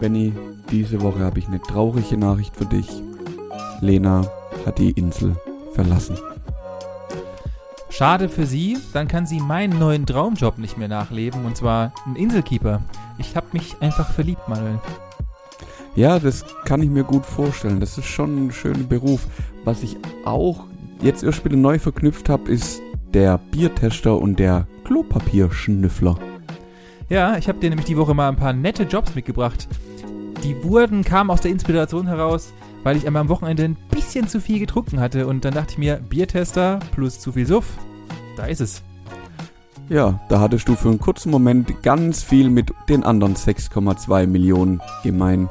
diese Woche habe ich eine traurige Nachricht für dich. Lena hat die Insel verlassen. Schade für sie, dann kann sie meinen neuen Traumjob nicht mehr nachleben, und zwar ein Inselkeeper. Ich habe mich einfach verliebt, Manuel. Ja, das kann ich mir gut vorstellen. Das ist schon ein schöner Beruf. Was ich auch jetzt erst wieder neu verknüpft habe, ist der Biertester und der Klopapierschnüffler. Ja, ich habe dir nämlich die Woche mal ein paar nette Jobs mitgebracht. Die wurden, kamen aus der Inspiration heraus, weil ich einmal am Wochenende ein bisschen zu viel getrunken hatte und dann dachte ich mir, Biertester plus zu viel Suff, da ist es. Ja, da hattest du für einen kurzen Moment ganz viel mit den anderen 6,2 Millionen gemein.